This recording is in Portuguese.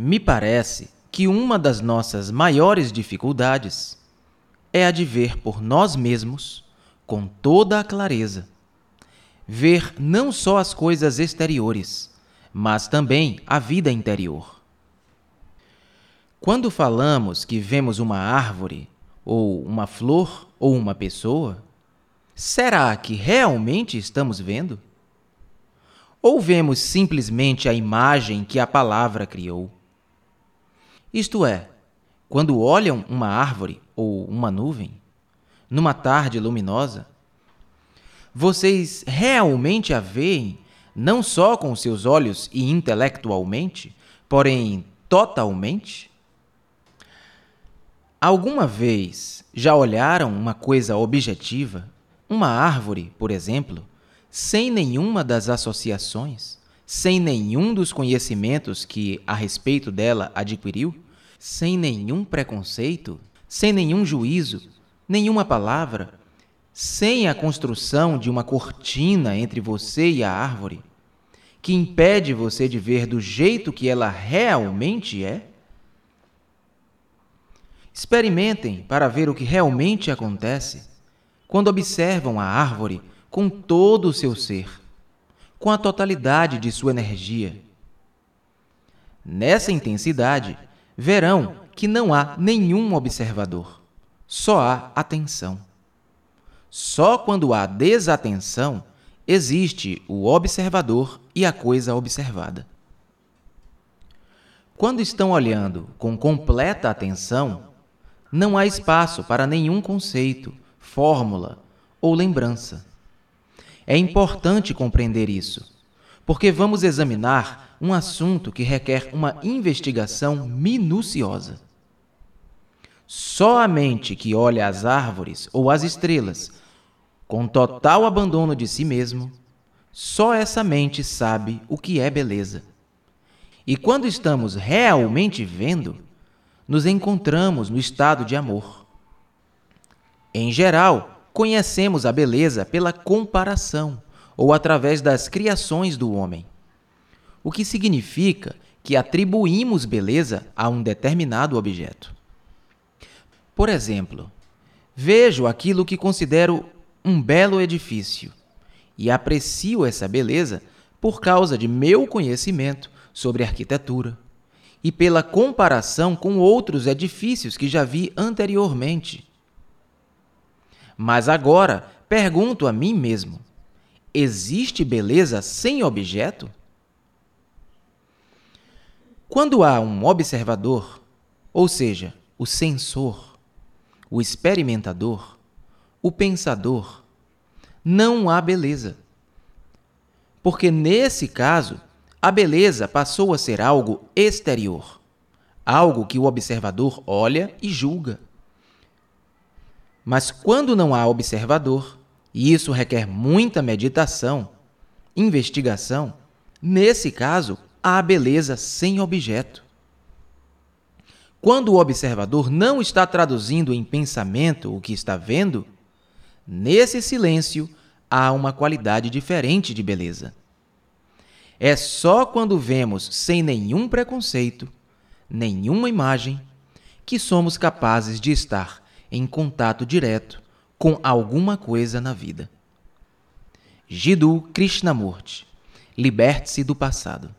Me parece que uma das nossas maiores dificuldades é a de ver por nós mesmos com toda a clareza. Ver não só as coisas exteriores, mas também a vida interior. Quando falamos que vemos uma árvore, ou uma flor, ou uma pessoa, será que realmente estamos vendo? Ou vemos simplesmente a imagem que a palavra criou? Isto é, quando olham uma árvore ou uma nuvem, numa tarde luminosa, vocês realmente a veem não só com seus olhos e intelectualmente, porém totalmente? Alguma vez já olharam uma coisa objetiva, uma árvore, por exemplo, sem nenhuma das associações, sem nenhum dos conhecimentos que a respeito dela adquiriu, sem nenhum preconceito, sem nenhum juízo, nenhuma palavra, sem a construção de uma cortina entre você e a árvore, que impede você de ver do jeito que ela realmente é? Experimentem para ver o que realmente acontece quando observam a árvore com todo o seu ser, com a totalidade de sua energia. Nessa intensidade, verão que não há nenhum observador, só há atenção. Só quando há desatenção existe o observador e a coisa observada. Quando estão olhando com completa atenção, não há espaço para nenhum conceito, fórmula ou lembrança. É importante compreender isso, porque vamos examinar um assunto que requer uma investigação minuciosa. Só a mente que olha as árvores ou as estrelas com total abandono de si mesmo, só essa mente sabe o que é beleza. E quando estamos realmente vendo, nos encontramos no estado de amor. Em geral, conhecemos a beleza pela comparação ou através das criações do homem. O que significa que atribuímos beleza a um determinado objeto. Por exemplo, vejo aquilo que considero um belo edifício e aprecio essa beleza por causa de meu conhecimento sobre arquitetura e pela comparação com outros edifícios que já vi anteriormente mas agora pergunto a mim mesmo: existe beleza sem objeto? Quando há um observador, ou seja, o sensor, o experimentador, o pensador, não há beleza. Porque nesse caso, a beleza passou a ser algo exterior, algo que o observador olha e julga. Mas quando não há observador, e isso requer muita meditação, investigação, nesse caso, há beleza sem objeto. Quando o observador não está traduzindo em pensamento o que está vendo, nesse silêncio há uma qualidade diferente de beleza. É só quando vemos sem nenhum preconceito, nenhuma imagem, que somos capazes de estar em contato direto com alguma coisa na vida. Jiddu Krishnamurti Liberte-se do passado.